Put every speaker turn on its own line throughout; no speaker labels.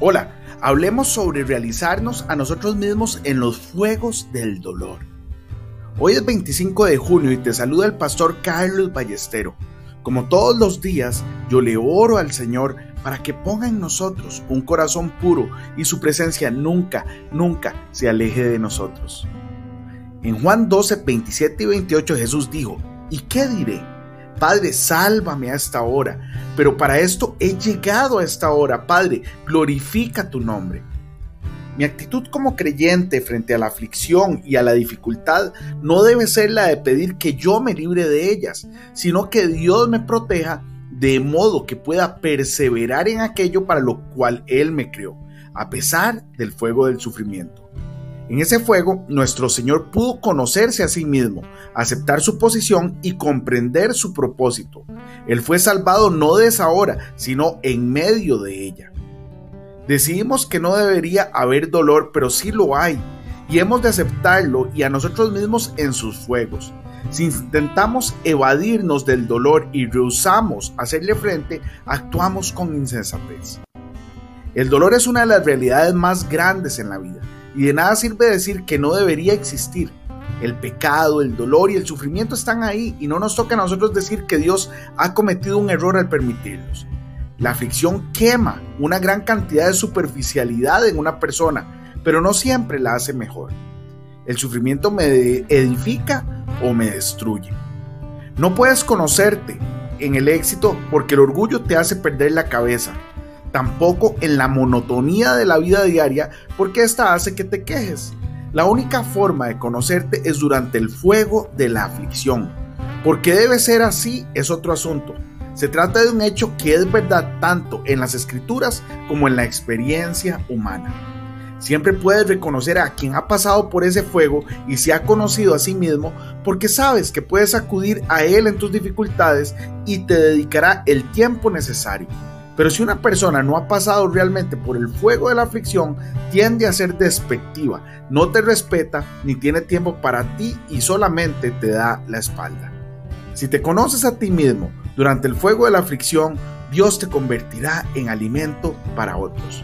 Hola, hablemos sobre realizarnos a nosotros mismos en los fuegos del dolor. Hoy es 25 de junio y te saluda el pastor Carlos Ballestero. Como todos los días, yo le oro al Señor para que ponga en nosotros un corazón puro y su presencia nunca, nunca se aleje de nosotros. En Juan 12, 27 y 28 Jesús dijo, ¿y qué diré? Padre, sálvame a esta hora. Pero para esto he llegado a esta hora. Padre, glorifica tu nombre. Mi actitud como creyente frente a la aflicción y a la dificultad no debe ser la de pedir que yo me libre de ellas, sino que Dios me proteja de modo que pueda perseverar en aquello para lo cual Él me creó, a pesar del fuego del sufrimiento. En ese fuego, nuestro Señor pudo conocerse a sí mismo, aceptar su posición y comprender su propósito. Él fue salvado no de esa hora, sino en medio de ella. Decidimos que no debería haber dolor, pero sí lo hay, y hemos de aceptarlo y a nosotros mismos en sus fuegos. Si intentamos evadirnos del dolor y rehusamos hacerle frente, actuamos con insensatez. El dolor es una de las realidades más grandes en la vida y de nada sirve decir que no debería existir. El pecado, el dolor y el sufrimiento están ahí y no nos toca a nosotros decir que Dios ha cometido un error al permitirlos. La aflicción quema una gran cantidad de superficialidad en una persona, pero no siempre la hace mejor. El sufrimiento me edifica o me destruye. No puedes conocerte en el éxito porque el orgullo te hace perder la cabeza tampoco en la monotonía de la vida diaria, porque esta hace que te quejes. La única forma de conocerte es durante el fuego de la aflicción. ¿Por qué debe ser así? Es otro asunto. Se trata de un hecho que es verdad tanto en las escrituras como en la experiencia humana. Siempre puedes reconocer a quien ha pasado por ese fuego y se ha conocido a sí mismo porque sabes que puedes acudir a él en tus dificultades y te dedicará el tiempo necesario. Pero si una persona no ha pasado realmente por el fuego de la aflicción, tiende a ser despectiva, no te respeta ni tiene tiempo para ti y solamente te da la espalda. Si te conoces a ti mismo durante el fuego de la aflicción, Dios te convertirá en alimento para otros.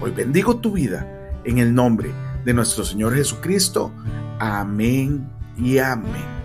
Hoy bendigo tu vida en el nombre de nuestro Señor Jesucristo. Amén y amén.